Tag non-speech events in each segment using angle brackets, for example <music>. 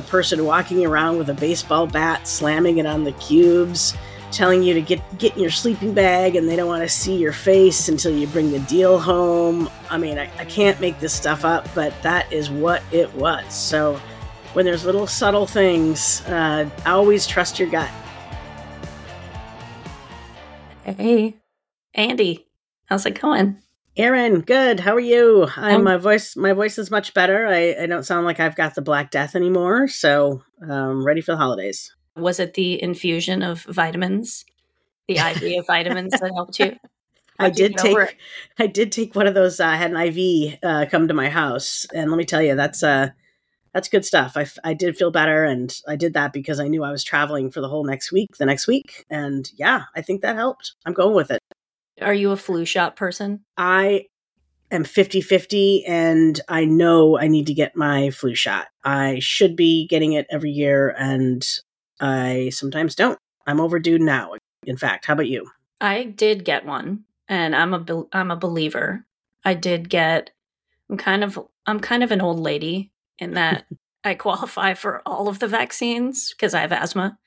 the person walking around with a baseball bat, slamming it on the cubes, telling you to get get in your sleeping bag, and they don't want to see your face until you bring the deal home. I mean, I, I can't make this stuff up, but that is what it was. So when there's little subtle things, uh, always trust your gut. Hey, Andy, how's it going? Erin, good. How are you? I'm my voice. My voice is much better. I, I don't sound like I've got the Black Death anymore. So, um, ready for the holidays. Was it the infusion of vitamins, the IV of <laughs> vitamins that helped you? I How'd you did take. I did take one of those. Uh, I had an IV uh, come to my house, and let me tell you, that's uh, that's good stuff. I, I did feel better, and I did that because I knew I was traveling for the whole next week, the next week, and yeah, I think that helped. I'm going with it. Are you a flu shot person? I am 50 50 and I know I need to get my flu shot. I should be getting it every year and I sometimes don't. I'm overdue now. In fact, how about you? I did get one, and I'm a I'm a believer. I did get. I'm kind of I'm kind of an old lady in that <laughs> I qualify for all of the vaccines because I have asthma.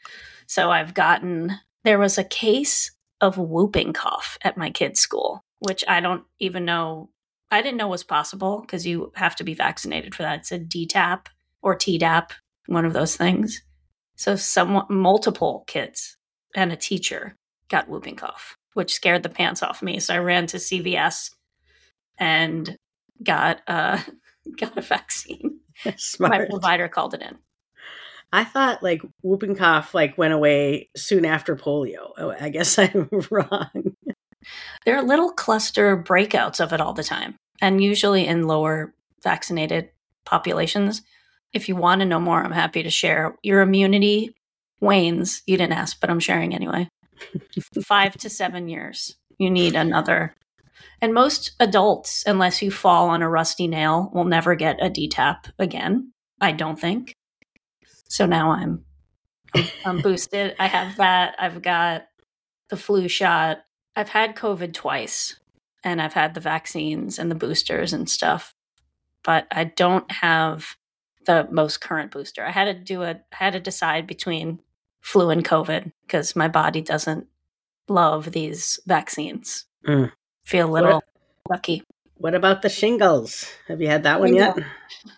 So I've gotten. There was a case of whooping cough at my kid's school, which I don't even know. I didn't know was possible because you have to be vaccinated for that. It's a DTaP or TDAP, one of those things. So some multiple kids and a teacher got whooping cough, which scared the pants off me. So I ran to CVS and got uh <laughs> got a vaccine. <laughs> My provider called it in. I thought like whooping cough like went away soon after polio. Oh, I guess <laughs> I'm wrong. There are little cluster breakouts of it all the time, and usually in lower vaccinated populations. If you want to know more, I'm happy to share. Your immunity wanes. You didn't ask, but I'm sharing anyway. <laughs> Five to seven years. You need another. And most adults, unless you fall on a rusty nail, will never get a DTaP again. I don't think. So now I'm I'm, I'm <laughs> boosted. I have that. I've got the flu shot. I've had COVID twice, and I've had the vaccines and the boosters and stuff, but I don't have the most current booster. I had to do a I had to decide between flu and COVID because my body doesn't love these vaccines. Mm. Feel a little lucky. What about the shingles? Have you had that one yet?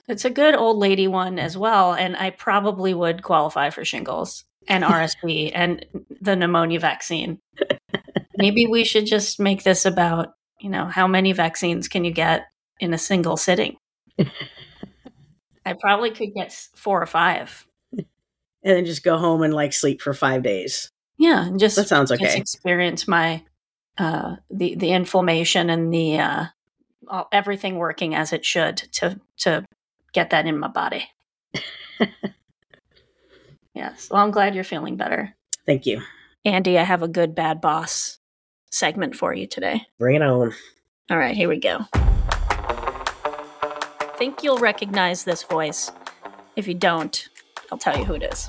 It's a good old lady one as well, and I probably would qualify for shingles and <laughs> RSV and the pneumonia vaccine. Maybe we should just make this about, you know, how many vaccines can you get in a single sitting? <laughs> I probably could get four or five. And then just go home and like sleep for five days. Yeah, and just That sounds okay. experience my uh the the inflammation and the uh all, everything working as it should to to get that in my body. <laughs> yes. Well, I'm glad you're feeling better. Thank you. Andy, I have a good bad boss segment for you today. Bring it on. All right, here we go. Think you'll recognize this voice. If you don't, I'll tell you who it is.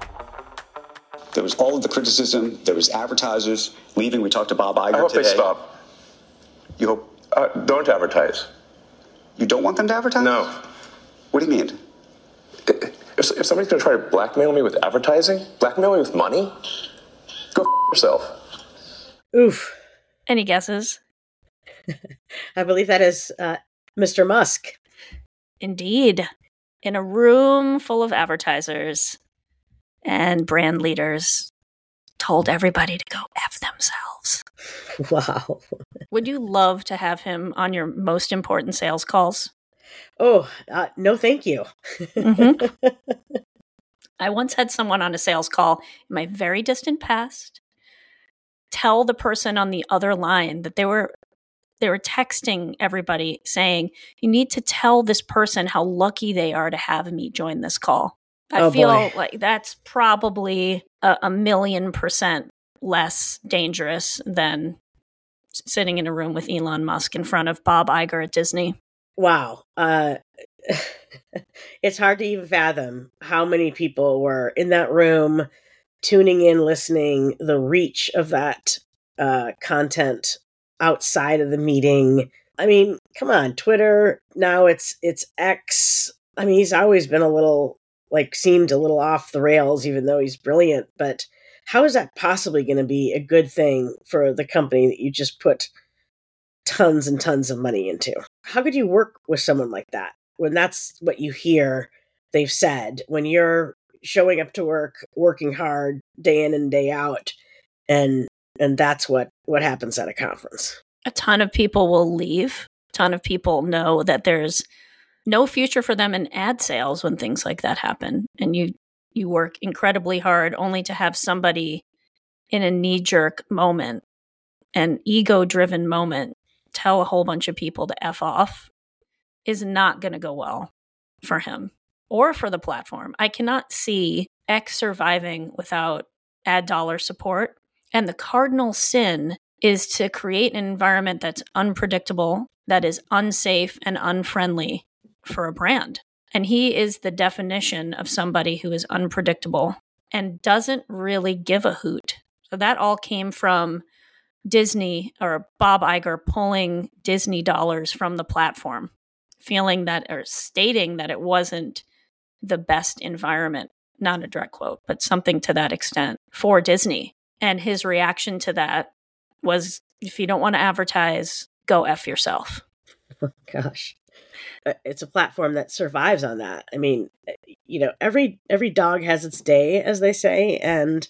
There was all of the criticism. There was advertisers leaving. We talked to Bob Iger I hope today. they stop. You hope Uh, don't advertise. you don't want them to advertise? No. What do you mean? If, if somebody's going to try to blackmail me with advertising, blackmail me with money, go f- yourself. Oof. Any guesses? <laughs> I believe that is uh, Mr. Musk. Indeed. In a room full of advertisers and brand leaders, told everybody to go F themselves. <laughs> Wow. Would you love to have him on your most important sales calls? Oh, uh, no, thank you. Mhm. <laughs> I once had someone on a sales call in my very distant past tell the person on the other line that they were they were texting everybody saying you need to tell this person how lucky they are to have me join this call. I Oh, feel boy. like that's probably a, a million percent less dangerous than sitting in a room with Elon Musk in front of Bob Iger at Disney. wow. Uh, <laughs> it's hard to even fathom how many people were in that room tuning in, listening, the reach of that uh, content outside of the meeting. I mean, come on, Twitter. Now it's it's X. I mean, he's always been a little like seemed a little off the rails, even though he's brilliant. But how is that possibly going to be a good thing for the company that you just put tons and tons of money into? How could you work with someone like that when that's what you hear they've said when you're showing up to work, working hard day in and day out, and and that's what what happens at a conference. A ton of people will leave. A ton of people know that there's no future for them in ad sales when things like that happen, and you you work incredibly hard only to have somebody in a knee jerk moment, an ego driven moment, tell a whole bunch of people to f off is not going to go well for him or for the platform. I cannot see X surviving without ad dollar support. And the cardinal sin is to create an environment that's unpredictable, that is unsafe and unfriendly for a brand. And he is the definition of somebody who is unpredictable and doesn't really give a hoot. So that all came from Disney or Bob Iger pulling Disney dollars from the platform, feeling that or stating that it wasn't the best environment, not a direct quote, but something to that extent for Disney. And his reaction to that was if you don't want to advertise, go F yourself. <laughs> Oh, gosh. Uh, it's a platform that survives on that. I mean, uh, you know, every every dog has its day, as they say, and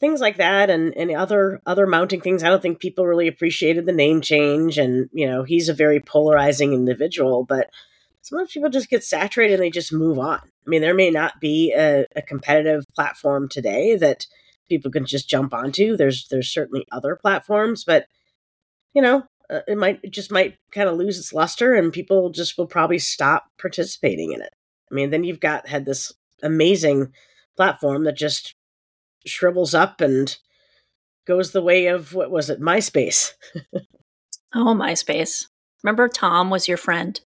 things like that and, and other other mounting things. I don't think people really appreciated the name change and, you know, he's a very polarizing individual, but sometimes people just get saturated and they just move on. I mean, there may not be a, a competitive platform today that people can just jump onto. There's there's certainly other platforms, but you know, uh, it might it just might kind of lose its luster, and people just will probably stop participating in it. I mean, then you've got had this amazing platform that just shrivels up and goes the way of what was it, MySpace? oh, MySpace. Remember, Tom was your friend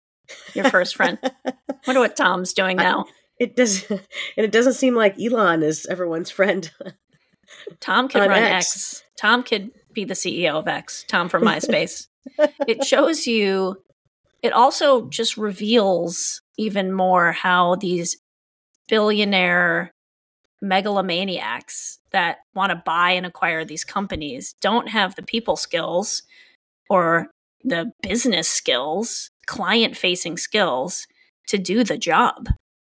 your first friend. <laughs> Wonder what Tom's doing now. I, it does, <laughs> and it doesn't seem like Elon is everyone's friend. Tom <laughs> could run X. X. Tom could be the CEO of X. Tom from MySpace. It shows you. It also just reveals even more how these billionaire megalomaniacs that want to buy and acquire these companies don't have the people skills or the business skills client facing skills to do the job.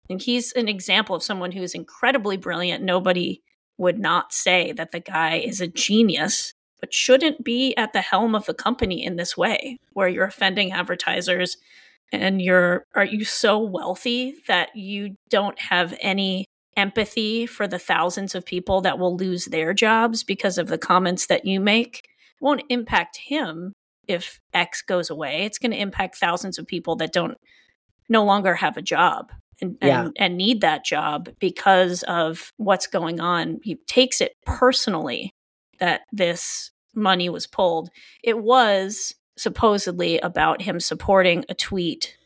And he's an example of someone who is incredibly brilliant. Nobody would not say that the guy is a genius, but shouldn't be at the helm of the company in this way, where you're offending advertisers and you're are you so wealthy that you don't have any empathy for the thousands of people that will lose their jobs because of the comments that you make it won't impact him if X goes away, it's going to impact thousands of people that don't no longer have a job and, yeah. and, and need that job because of what's going on. He takes it personally that this money was pulled. It was supposedly about him supporting a tweet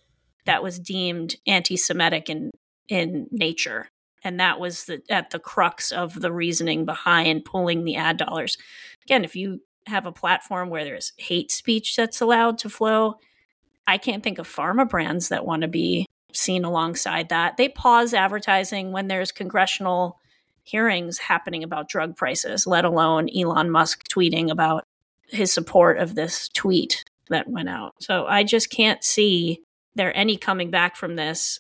that was deemed anti-Semitic in in nature, and that was the, at the crux of the reasoning behind pulling the ad dollars. Again, if you have a platform where there's hate speech that's allowed to flow. I can't think of pharma brands that want to be seen alongside that. They pause advertising when there's congressional hearings happening about drug prices, let alone Elon Musk tweeting about his support of this tweet that went out. So I just can't see there any coming back from this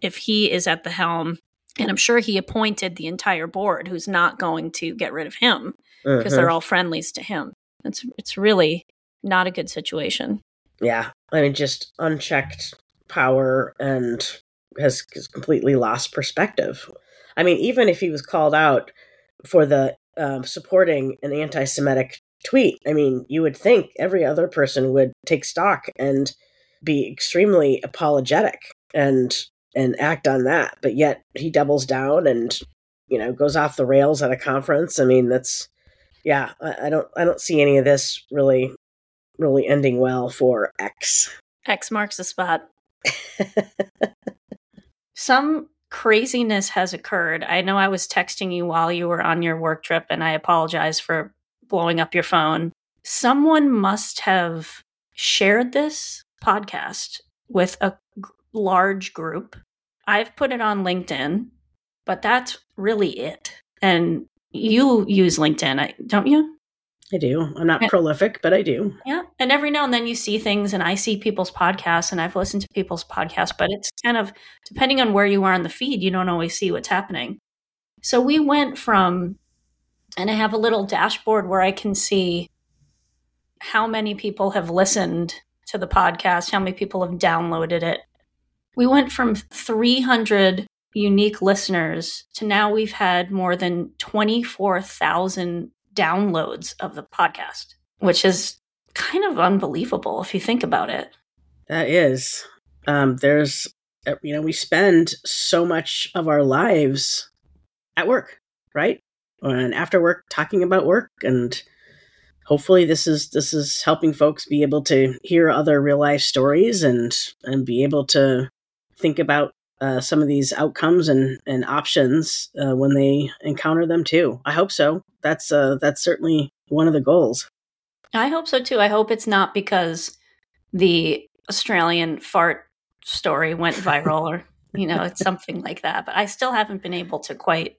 if he is at the helm. And I'm sure he appointed the entire board who's not going to get rid of him because uh-huh. they're all friendlies to him. It's it's really not a good situation. Yeah, I mean, just unchecked power and has, has completely lost perspective. I mean, even if he was called out for the uh, supporting an anti-Semitic tweet, I mean, you would think every other person would take stock and be extremely apologetic and and act on that. But yet he doubles down and you know goes off the rails at a conference. I mean, that's yeah, I, I don't I don't see any of this really really ending well for X. X marks the spot. <laughs> Some craziness has occurred. I know I was texting you while you were on your work trip, and I apologize for blowing up your phone. Someone must have shared this podcast with a g- large group. I've put it on LinkedIn. but that's really it. And you use LinkedIn, don't you? I do. I'm not prolific, but I do. Yeah. And every now and then you see things, and I see people's podcasts, and I've listened to people's podcasts, but it's kind of depending on where you are in the feed, you don't always see what's happening. So we went from, and I have a little dashboard where I can see how many people have listened to the podcast, how many people have downloaded it. We went from 300 unique listeners to now we've had more than 24,000 downloads of the podcast, which is kind of unbelievable if you think about it. That is. Um, there's, uh, you know, we spend so much of our lives at work, right? And after work, talking about work, and hopefully, this is this is helping folks be able to hear other real life stories and and be able to think about uh, some of these outcomes and and options uh, when they encounter them too. I hope so. That's uh, that's certainly one of the goals. I hope so too. I hope it's not because the Australian fart story went <laughs> viral or you know it's something like that. But I still haven't been able to quite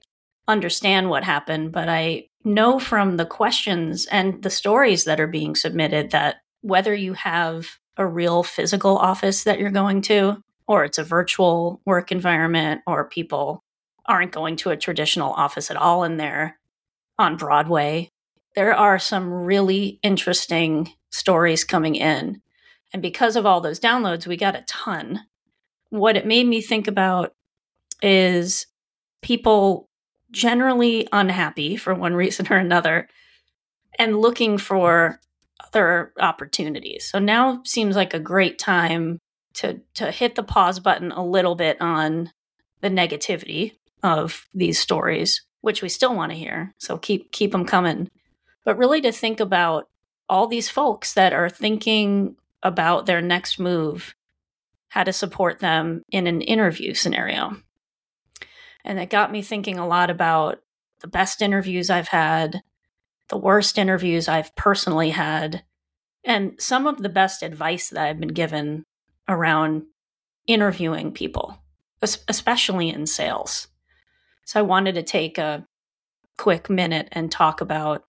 understand what happened. But I know from the questions and the stories that are being submitted that whether you have a real physical office that you're going to or it's a virtual work environment, or people aren't going to a traditional office at all and they're on Broadway. There are some really interesting stories coming in. And because of all those downloads, we got a ton. What it made me think about is people generally unhappy for one <laughs> reason or another and looking for other opportunities. So now seems like a great time to to hit the pause button a little bit on the negativity of these stories, which we still want to hear. So keep keep them coming. But really to think about all these folks that are thinking about their next move, how to support them in an interview scenario. And it got me thinking a lot about the best interviews I've had, the worst interviews I've personally had, and some of the best advice that I've been given around interviewing people, especially in sales. So I wanted to take a quick minute and talk about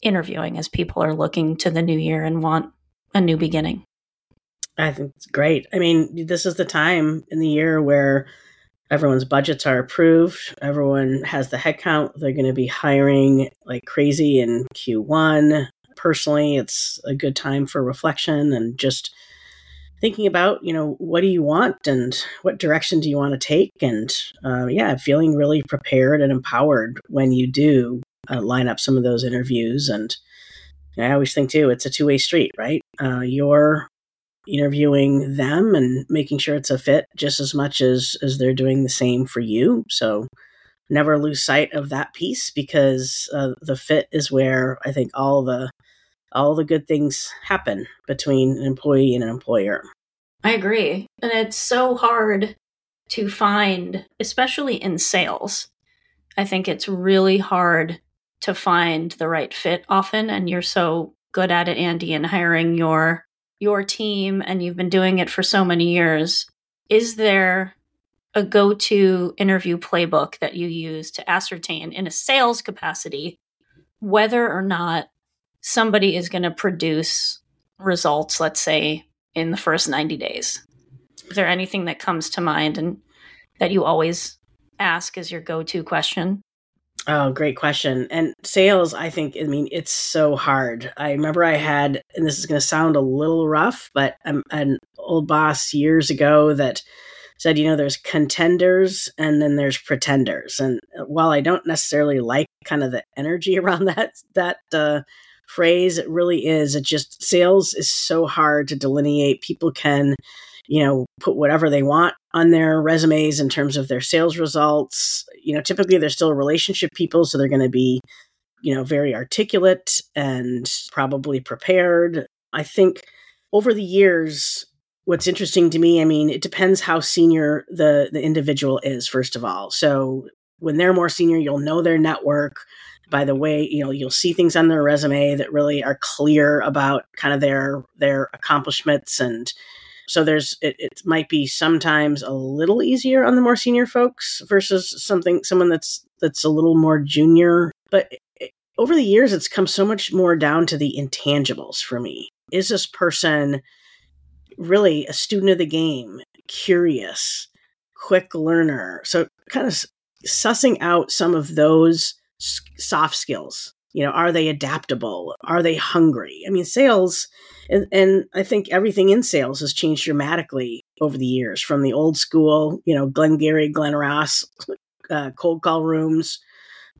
interviewing as people are looking to the new year and want a new beginning. I think it's great. I mean, this is the time in the year where everyone's budgets are approved, everyone has the headcount, they're going to be hiring like crazy in Q1. Personally, it's a good time for reflection and just thinking about you know what do you want and what direction do you want to take? And uh, yeah feeling really prepared and empowered when you do uh, line up some of those interviews. And i always think too it's a two-way street right? Uh, you're interviewing them and making sure it's a fit just as much as as they're doing the same for you. So never lose sight of that piece because uh, the fit is where i think all the all the good things happen between an employee and an employer. I agree. And it's so hard to find, especially in sales. I think it's really hard to find the right fit often and you're so good at it Andy in hiring your your team and you've been doing it for so many years. Is there a go-to interview playbook that you use to ascertain in a sales capacity whether or not somebody is going to produce results, let's say, in the first 90 days? Is there anything that comes to mind and that you always ask as your go to question? Oh, great question. And sales, I think, I mean, it's so hard. I remember I had, and this is going to sound a little rough, but um, an old boss years ago that said, you know, there's contenders and then there's pretenders. And while I don't necessarily like kind of the energy <laughs> around that, that, uh, phrase. It really is. It just sales is so hard to delineate. People can, you know, put whatever they want on their resumes in terms of their sales results. You know, typically they're still relationship people, so they're going to be, you know, very articulate and probably prepared. I think over the years, what's interesting to me, I mean, it depends how senior the the individual is first of all. So when they're more senior, you'll know their network by the way you know you'll see things on their resume that really are clear about kind of their their accomplishments and So there's it, it might be sometimes a little easier on the more senior folks versus something someone that's that's a little more junior. But it, over the years, it's come so much more down to the intangibles for me. Is this person really a student of the game, curious, quick learner? So kind of sussing out some of those soft skills. You know, are they adaptable? Are they hungry? I mean, sales, and, and I think everything in sales has changed dramatically over the years from the old school, you know, Glengarry, Glen Ross, <laughs> uh, cold call rooms,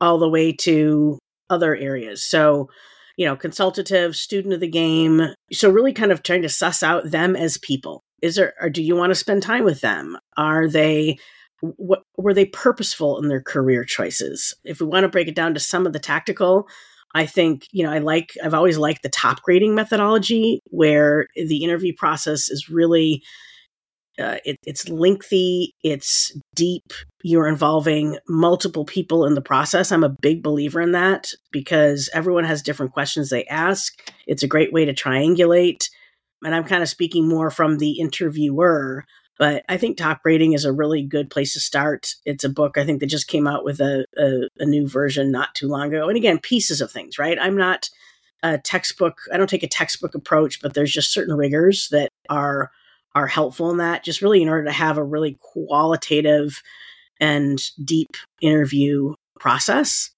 all the way to other areas. So, you know, consultative, student of the game. So, really kind of trying to suss out them as people. Is there, or do you want to spend time with them? Are they what were they purposeful in their career choices? If we want to break it down to some of the tactical i think you know i like i've always liked the Topgrading methodology where the interview process is really uh, it, it's lengthy it's deep you're involving multiple people in the process. I'm a big believer in that because everyone has different questions they ask. It's a great way to triangulate. And i'm kind of speaking more from the interviewer but I think Topgrading is a really good place to start. It's a book I think that just came out with a, a, a new version not too long ago. And again, pieces of things, right? I'm not a textbook. I don't take a textbook approach, but there's just certain rigors that are are helpful in that. Just really in order to have a really qualitative and deep interview process.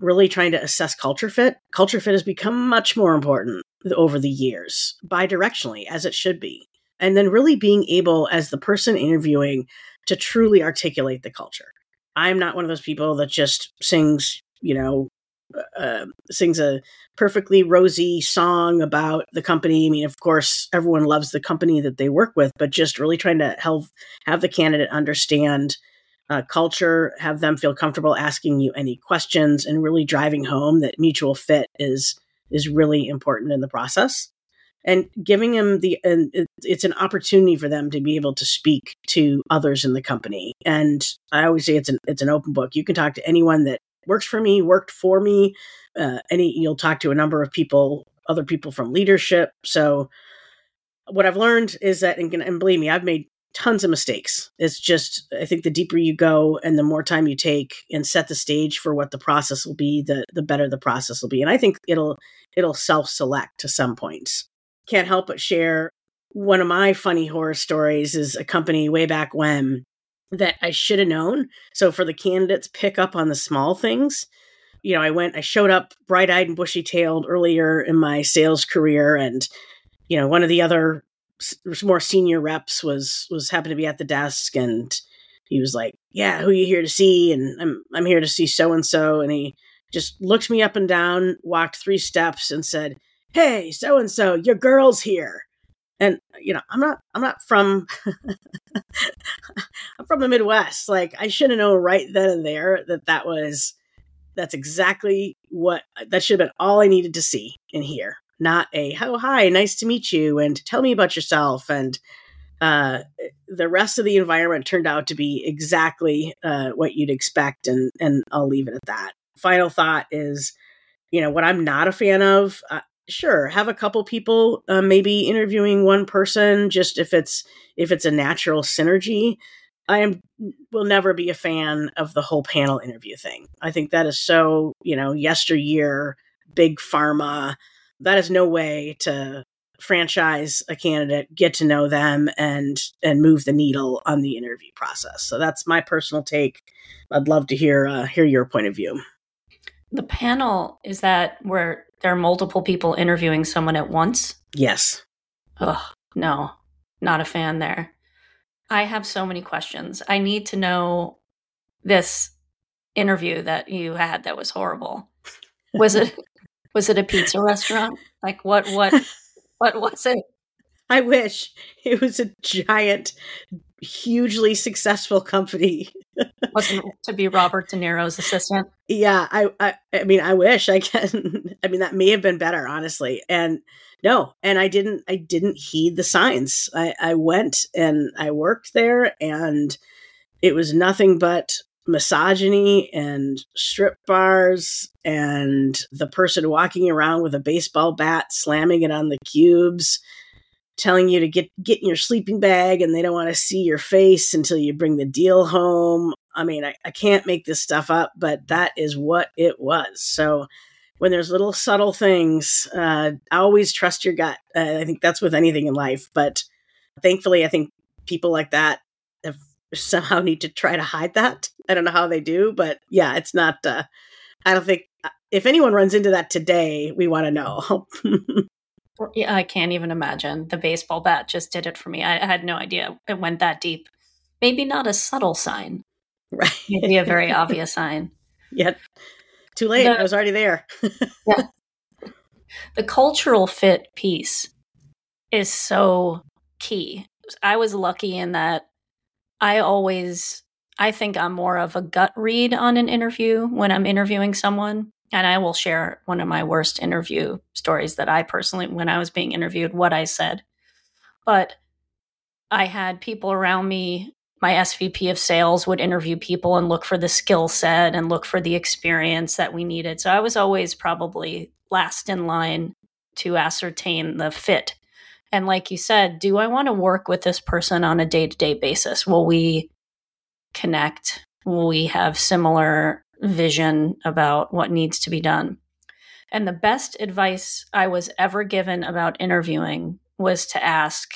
Really trying to assess culture fit. Culture fit has become much more important over the years, bi-directionally, as it should be and then really being able as the person interviewing to truly articulate the culture i'm not one of those people that just sings you know uh, sings a perfectly rosy song about the company. I mean, of course, everyone loves the company that they work with, but just really trying to help have the candidate understand uh, culture, have them feel comfortable asking you any questions, and really driving home that mutual fit is is really important in the process and giving them the and it's an opportunity for them to be able to speak to others in the company. And i always say it's an it's an open book. You can talk to anyone that works for me worked for me uh, any you'll talk to a number of people other people from leadership. So what i've learned is that and, and believe me i've made tons of mistakes. It's just i think the deeper you go and the more time you take and set the stage for what the process will be the the better the process will be. And i think it'll it'll self select to some points can't help but share one of my funny horror stories is a company way back when that I should have known. So for the candidates, pick up on the small things. You know, I went, I showed up bright eyed and bushy tailed earlier in my sales career, and you know, one of the other more senior reps was was happened to be at the desk, and he was like, "Yeah, who you here to see?" And I'm I'm here to see so and so, and he just looked me up and down, walked three steps, and said, hey so and so your girl's here. And you know i'm not i'm not from <laughs> i'm from the midwest. Like i should have known right then and there that that was that's exactly what that should have been all i needed to see and hear. Not a oh hi nice to meet you and tell me about yourself and uh, the rest of the environment turned out to be exactly uh, what you'd expect and and i'll leave it at that. Final thought is you know what i'm not a fan of uh, sure have a couple people uh, maybe interviewing one person just if it's if it's a natural synergy. I am will never be a fan of the whole panel interview thing. I think that is so you know yesteryear big pharma that is no way to franchise a candidate get to know them and and move the needle on the interview process. So that's my personal take. I'd love to hear uh, hear your point of view. The panel is that where there are multiple people interviewing someone at once? Yes. Ugh, no, not a fan there. I have so many questions. I need to know this interview that you had that was horrible. Was it <laughs> was it a pizza restaurant? Like what what <laughs> what was it? I wish it was a giant hugely successful company. <laughs> Wasn't to be Robert De Niro's assistant? Yeah, I, I, I mean, I wish I can. <laughs> I mean, that may have been better, honestly. And no, and I didn't. I didn't heed the signs. I, I went and I worked there, and it was nothing but misogyny and strip bars and the person walking around with a baseball bat slamming it on the cubes telling you to get get in your sleeping bag and they don't want to see your face until you bring the deal home. I mean, I, I can't make this stuff up, but that is what it was. So when there's little subtle things, uh, always trust your gut. Uh, I think that's with anything in life. But thankfully, I think people like that have somehow need to try to hide that. I don't know how they do, but yeah, it's not. Uh, I don't think uh, if anyone runs into that today, we want to know. <laughs> yeah, I can't even imagine. The baseball bat just did it for me. I, I had no idea it went that deep. Maybe not a subtle sign, right? Maybe a very <laughs> obvious sign. Yet, too late. The, I was already there. <laughs> yeah. The cultural fit piece is so key. I was lucky in that I always I think I'm more of a gut read on an interview when I'm interviewing someone. And I will share one of my worst interview stories that I personally, when I was being interviewed, what I said. But I had people around me. My SVP of sales would interview people and look for the skill set and look for the experience that we needed. So I was always probably last in line to ascertain the fit. And like you said, do I want to work with this person on a day to day basis? Will we connect. Will we have similar vision about what needs to be done. And the best advice I was ever given about interviewing was to ask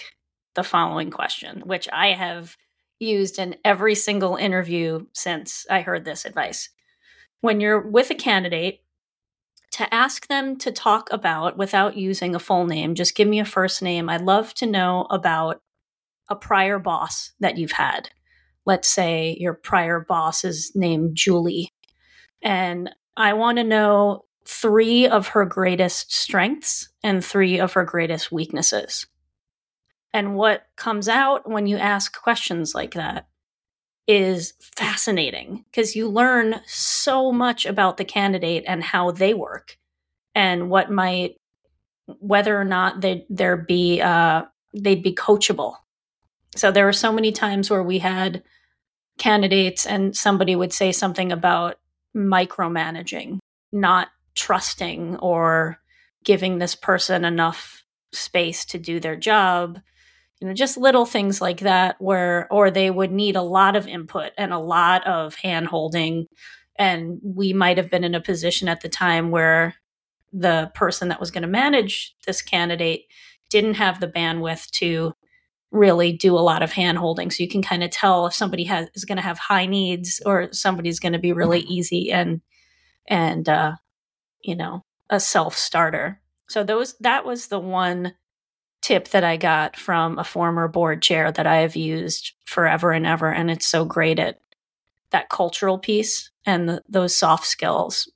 the following question, which I have used in every single interview since I heard this advice. When you're with a candidate, to ask them to talk about without using a full name, just give me a first name. I'd love to know about a prior boss that you've had let's say your prior boss is named Julie, and I want to know three of her greatest strengths and three of her greatest weaknesses. And what comes out when you ask questions like that is fascinating because you learn so much about the candidate and how they work and what might whether or not they there be uh, they'd be coachable so there were so many times where we had candidates and somebody would say something about micromanaging, not trusting or giving this person enough space to do their job. You know, just little things like that where or they would need a lot of input and a lot of hand holding. And we might have been in a position at the time where the person that was going to manage this candidate didn't have the bandwidth to really do a lot of hand holding. So you can kind of tell if somebody has is going to have high needs or somebody's going to be really mm-hmm. easy and and uh you know a self starter so those that was the one tip that i got from a former board chair that i have used forever and ever and it's so great at that cultural piece and the, those soft skills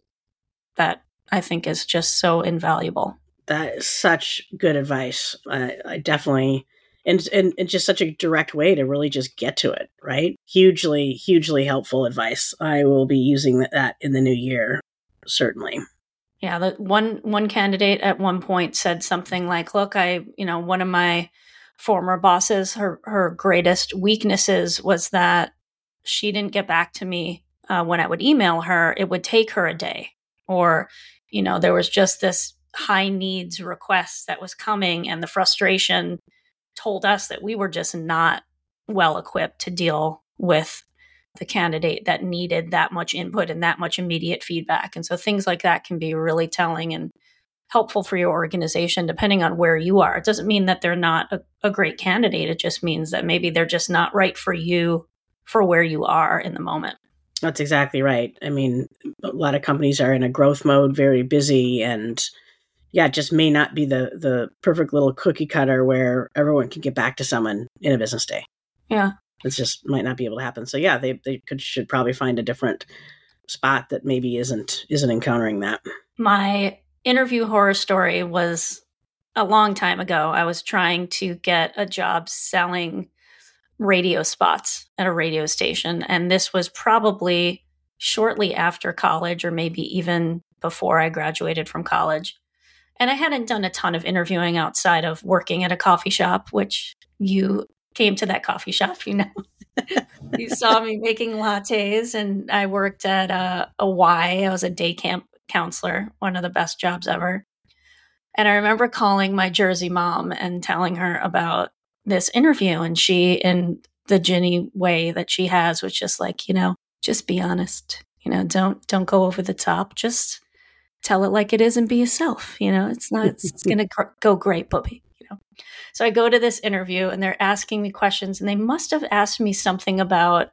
that i think is just so invaluable. That is such good advice. I, I definitely and, and and just such a direct way to really just get to it right? Hugely hugely helpful advice. I will be using that in the new year certainly. Yeah the one one candidate at one point said something like look i you know one of my former bosses her her greatest weaknesses was that she didn't get back to me uh, when i would email her it would take her a day. Or you know there was just this high needs request that was coming and the frustration told us that we were just not well equipped to deal with the candidate that needed that much input and that much immediate feedback. And so things like that can be really telling and helpful for your organization depending on where you are. It doesn't mean that they're not a, a, great candidate. It just means that maybe they're just not right for you for where you are in the moment. That's exactly right. I mean, a lot of companies are in a growth mode, very busy and yeah, it just may not be the the perfect little cookie cutter where everyone can get back to someone in a business day. Yeah. It just might not be able to happen. So yeah, they they could should probably find a different spot that maybe isn't isn't encountering that. My interview horror story was a long time ago. I was trying to get a job selling radio spots at a radio station and this was probably shortly after college or maybe even before I graduated from college. And I hadn't done a ton of interviewing outside of working at a coffee shop, which you came to that coffee shop, you know. <laughs> you saw me making lattes, and I worked at a, a Y. I was a day camp counselor, one of the best jobs ever. And I remember calling my Jersey mom and telling her about this interview. And she, in the Ginny way that she has, was just like, you know, just be honest. You know, don't don't go over the top. Just tell it like it is and be yourself. You know, it's not it's, it's <laughs> gonna go great, Bubby. You know. So I go to this interview and they're asking me questions, and they must have asked me something about.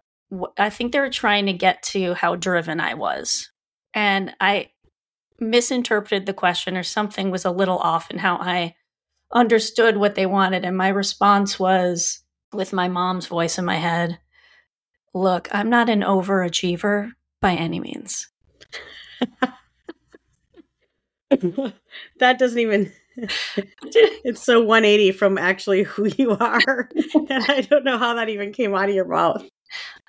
I think they were trying to get to how driven I was, and I misinterpreted the question or something was a little off in how I understood what they wanted. And my response was with my mom's voice in my head Look, I'm not an overachiever by any means. <laughs> that doesn't even. it's so 180 from actually who you are. and I don't know how that even came out of your mouth.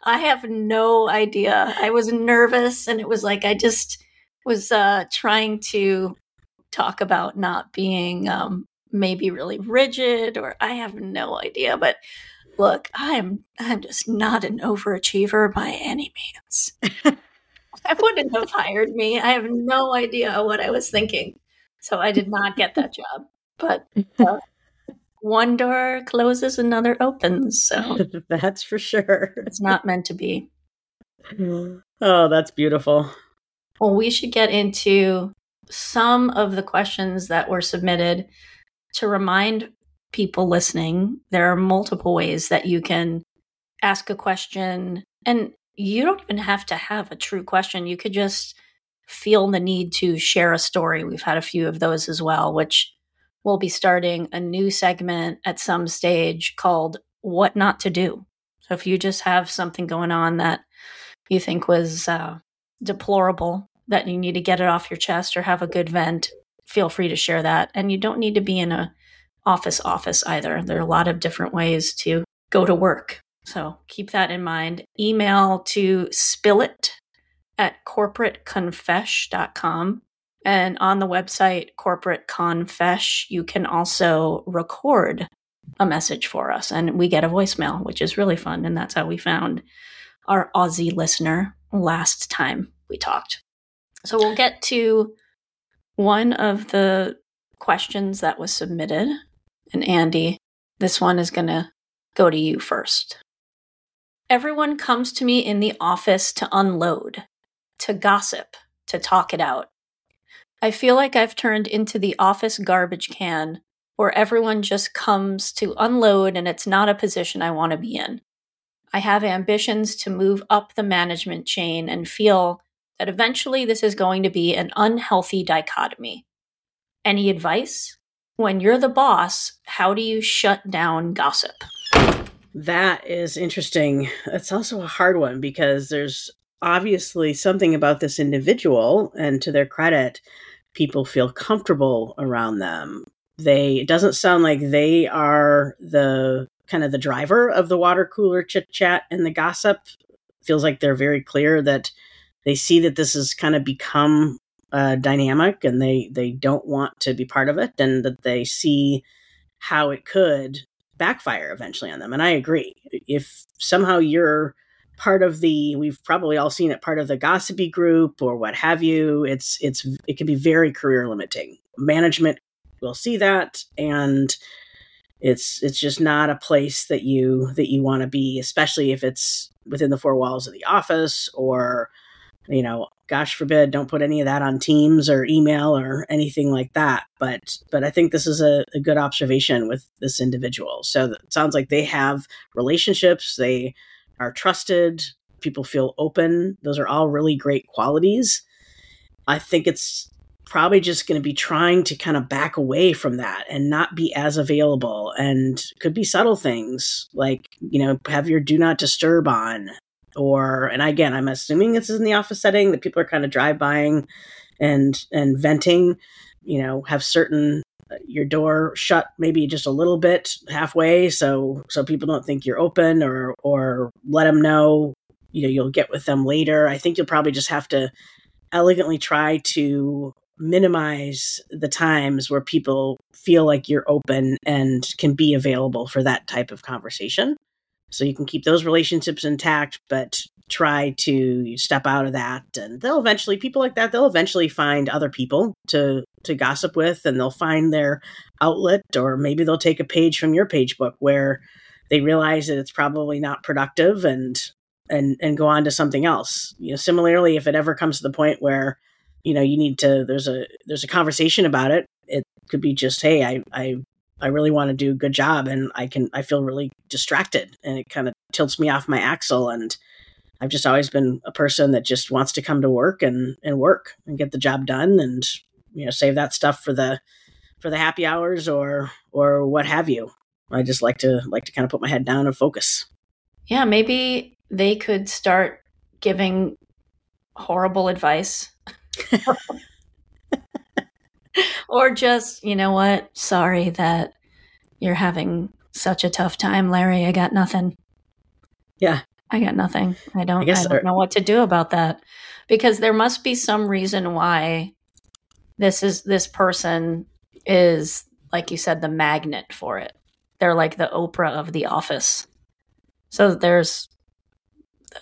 I have no idea. I was nervous and it was like I just was uh, trying to talk about not being um, maybe really rigid or I have no idea. But look, I'm I'm just not an overachiever by any means. <laughs> <laughs> I wouldn't have hired me. I have no idea what I was thinking. So I did not get that job. But uh, <laughs> one door closes, another opens. So <laughs> that's for sure. It's not meant to be. <sighs> Oh, that's beautiful. Well, we should get into some of the questions that were submitted to remind people listening there are multiple ways that you can ask a question. And you don't even have to have a true question. You could just feel the need to share a story. We've had a few of those as well, which we'll be starting a new segment at some stage called What Not to Do. So if you just have something going on that you think was uh, deplorable, that you need to get it off your chest or have a good vent, feel free to share that. And you don't need to be in a office office either. There are a lot of different ways to go to work. So keep that in mind. Email to spillit at corporateconfesh.com. And on the website, Corporate Confesh, you can also record a message for us and we get a voicemail, which is really fun. And that's how we found our Aussie listener last time we talked. So we'll get to one of the questions that was submitted. And Andy, this one is going to go to you first. Everyone comes to me in the office to unload, to gossip, to talk it out. I feel like I've turned into the office garbage can where everyone just comes to unload and it's not a position I want to be in. I have ambitions to move up the management chain and feel that eventually this is going to be an unhealthy dichotomy. Any advice? When you're the boss, how do you shut down gossip? That is interesting. It's also a hard one because there's obviously something about this individual, and to their credit, people feel comfortable around them. They it doesn't sound like they are the kind of the driver of the water cooler chit chat and the gossip. Feels like they're very clear that they see that this has kind of become uh, dynamic and they they don't want to be part of it and that they see how it could backfire eventually on them. And i agree. If somehow you're part of the we've probably all seen it part of the gossipy group or what have you it's it's it can be very career limiting. Management will see that and it's it's just not a place that you that you want to be especially if it's within the four walls of the office or you know gosh forbid don't put any of that on teams or email or anything like that. But but i think this is a, a good observation with this individual. So it sounds like they have relationships they are trusted people feel open. Those are all really great qualities. I think it's probably just going to be trying to kind of back away from that and not be as available and could be subtle things like you know have your do not disturb on or and again i'm assuming this is in the office setting that people are kind of drive buying and and venting you know have certain uh, your door shut maybe just a little bit halfway so so people don't think you're open or or let them know you know you'll get with them later. I think you'll probably just have to elegantly try to minimize the times where people feel like you're open and can be available for that type of conversation so you can keep those relationships intact, but try to step out of that. And they'll eventually, people like that, they'll eventually find other people to to gossip with and they'll find their outlet or maybe they'll take a page from your page book where they realize that it's probably not productive and and and go on to something else you know similarly if it ever comes to the point where you know you need to there's a there's a conversation about it it could be just hey i i i really want to do a good job and i can i feel really distracted and it kind of tilts me off my axle and i've just always been a person that just wants to come to work and and work and get the job done and you know save that stuff for the for the happy hours or or what have you i just like to like to kind of put my head down and focus Yeah, maybe they could start giving horrible advice. <laughs> <laughs> or just, you know what? Sorry that you're having such a tough time, Larry. I got nothing. Yeah. I got nothing. I don't I I, don't know what to do about that. Because there must be some reason why this is this person is like you said the magnet for it. They're like the Oprah of the office. So there's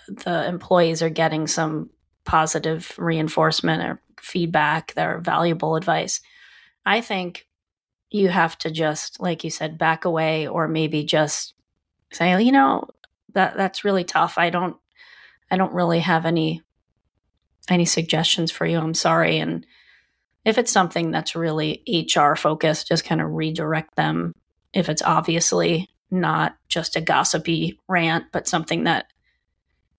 the employees are getting some positive reinforcement or feedback, their valuable advice. I think you have to just, like you said, back away or maybe just say, you know, that that's really tough. I don't I don't really have any any suggestions for you. I'm sorry. And if it's something that's really HR focused, just kind of redirect them. If it's obviously not just a gossipy rant, but something that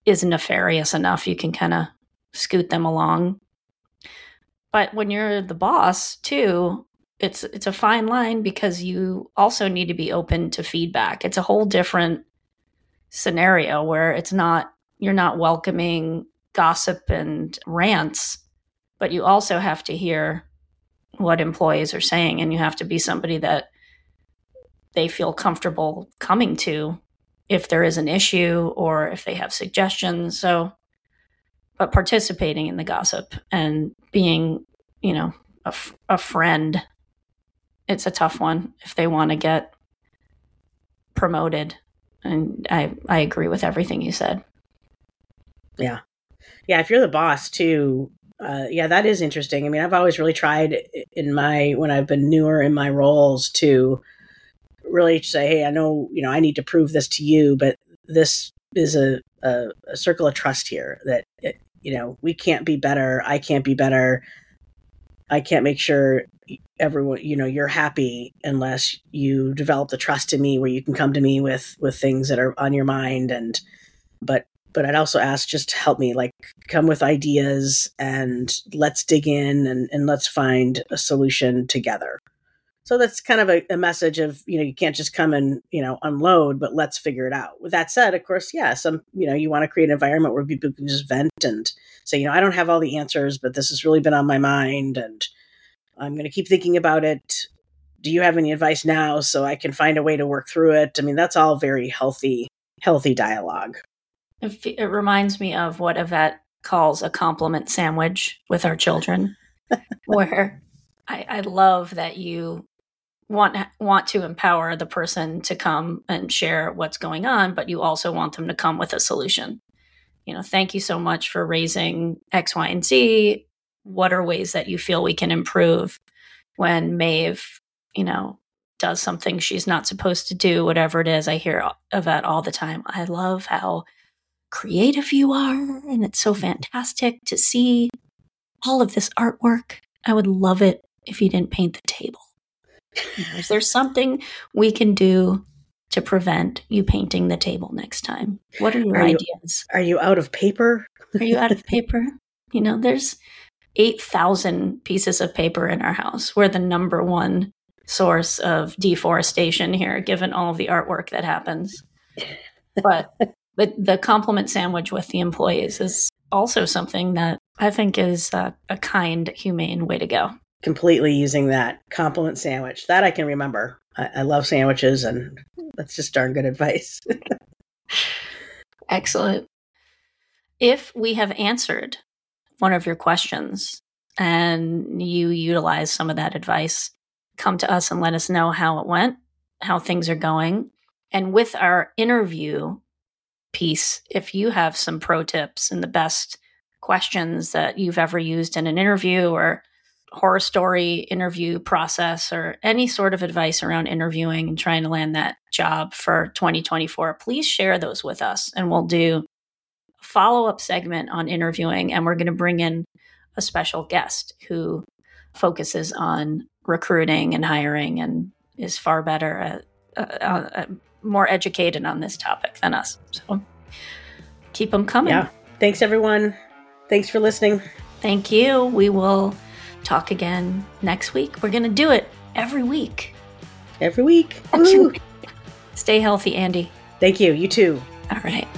is nefarious enough, you can kind of scoot them along. But when you're the boss too, it's it's a fine line because you also need to be open to feedback. It's a whole different scenario where it's not you're not welcoming gossip and rants, but you also have to hear what employees are saying and you have to be somebody that they feel comfortable coming to if there is an issue or if they have suggestions. So, but participating in the gossip and being, you know, a, f- a friend, it's a tough one if they want to get promoted. And I, I agree with everything you said. Yeah. Yeah. If you're the boss too, uh, yeah, that is interesting. I mean, I've always really tried in my, when I've been newer in my roles to really say, hey, I know, you know, I need to prove this to you, but this is a, a, a circle of trust here that, you know, we can't be better. I can't be better. I can't make sure everyone, you know, you're happy unless you develop the trust in me where you can come to me with, with things that are on your mind. And, but but I'd also ask just to help me, like come with ideas and let's dig in and, and let's find a solution together. So that's kind of a, a, message of, you know, you can't just come and, you know, unload, but let's figure it out. With that said, of course, yeah, some, you know, you want to create an environment where people can just vent and say, you know, I don't have all the answers, but this has really been on my mind and I'm going to keep thinking about it. Do you have any advice now so I can find a way to work through it? I mean, that's all very healthy, healthy dialogue. It, reminds me of what Yvette calls a compliment sandwich with our children, <laughs> where I, I love that you want want to empower the person to come and share what's going on, but you also want them to come with a solution. You know, thank you so much for raising X, Y, and Z. What are ways that you feel we can improve when Maeve, you know, does something she's not supposed to do, whatever it is? I hear Yvette all the time. I love how creative you are, and it's so fantastic to see all of this artwork. I would love it if you didn't paint the table. Is there something we can do to prevent you painting the table next time? What are your Are you- ideas? Are you out of paper? Are you out of paper? <laughs> You know, there's 8,000 pieces of paper in our house. We're the number one source of deforestation here, given all of the artwork that happens. But the, the compliment sandwich with the employees is also something that I think is a, a kind, humane way to go. Completely using that compliment sandwich. That I can remember. I, I love sandwiches, and that's just darn good advice. <laughs> Excellent. If we have answered one of your questions and you utilize some of that advice, come to us and let us know how it went, how things are going. And with our interview piece, if you have some pro tips and the best questions that you've ever used in an interview or horror story interview process or any sort of advice around interviewing and trying to land that job for 2024, please share those with us and we'll do a follow up segment on interviewing. And we're going to bring in a special guest who focuses on recruiting and hiring and is far better at, uh, uh, more educated on this topic than us. So keep them coming. Yeah. Thanks, everyone. Thanks for listening. Thank you. We will talk again next week. We're going to do it every week. Every week. Woo. Stay healthy, Andy. Thank you. You too. All right.